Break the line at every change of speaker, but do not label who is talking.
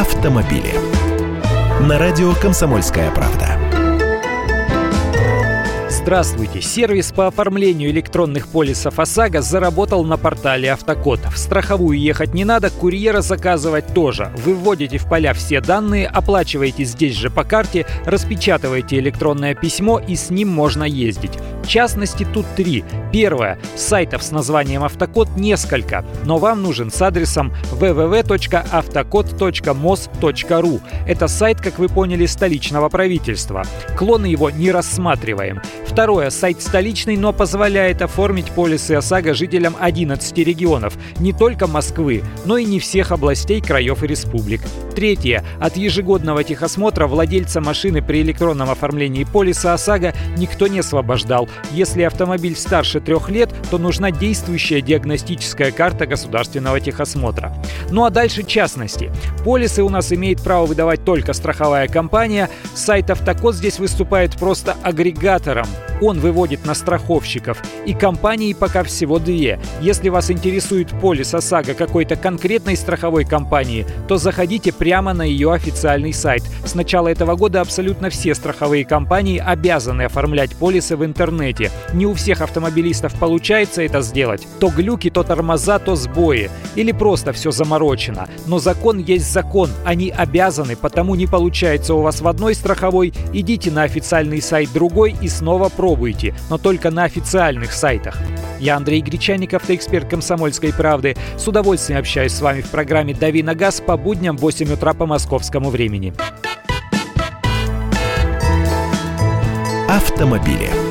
автомобили. На радио «Комсомольская правда».
Здравствуйте! Сервис по оформлению электронных полисов ОСАГО заработал на портале Автокод. В страховую ехать не надо, курьера заказывать тоже. Вы вводите в поля все данные, оплачиваете здесь же по карте, распечатываете электронное письмо и с ним можно ездить. Частности тут три. Первое. Сайтов с названием «Автокод» несколько, но вам нужен с адресом www.автокод.mos.ru. Это сайт, как вы поняли, столичного правительства. Клоны его не рассматриваем. Второе. Сайт столичный, но позволяет оформить полисы ОСАГО жителям 11 регионов. Не только Москвы, но и не всех областей, краев и республик. Третье. От ежегодного техосмотра владельца машины при электронном оформлении полиса ОСАГО никто не освобождал. Если автомобиль старше трех лет, то нужна действующая диагностическая карта государственного техосмотра. Ну а дальше частности. Полисы у нас имеет право выдавать только страховая компания. Сайт Автокод здесь выступает просто агрегатором он выводит на страховщиков. И компаний пока всего две. Если вас интересует полис ОСАГО какой-то конкретной страховой компании, то заходите прямо на ее официальный сайт. С начала этого года абсолютно все страховые компании обязаны оформлять полисы в интернете. Не у всех автомобилистов получается это сделать. То глюки, то тормоза, то сбои. Или просто все заморочено. Но закон есть закон. Они обязаны, потому не получается у вас в одной страховой, идите на официальный сайт другой и снова пробуйте, но только на официальных сайтах. Я Андрей Гречаников, эксперт «Комсомольской правды». С удовольствием общаюсь с вами в программе «Дави на газ» по будням в 8 утра по московскому времени.
Автомобили.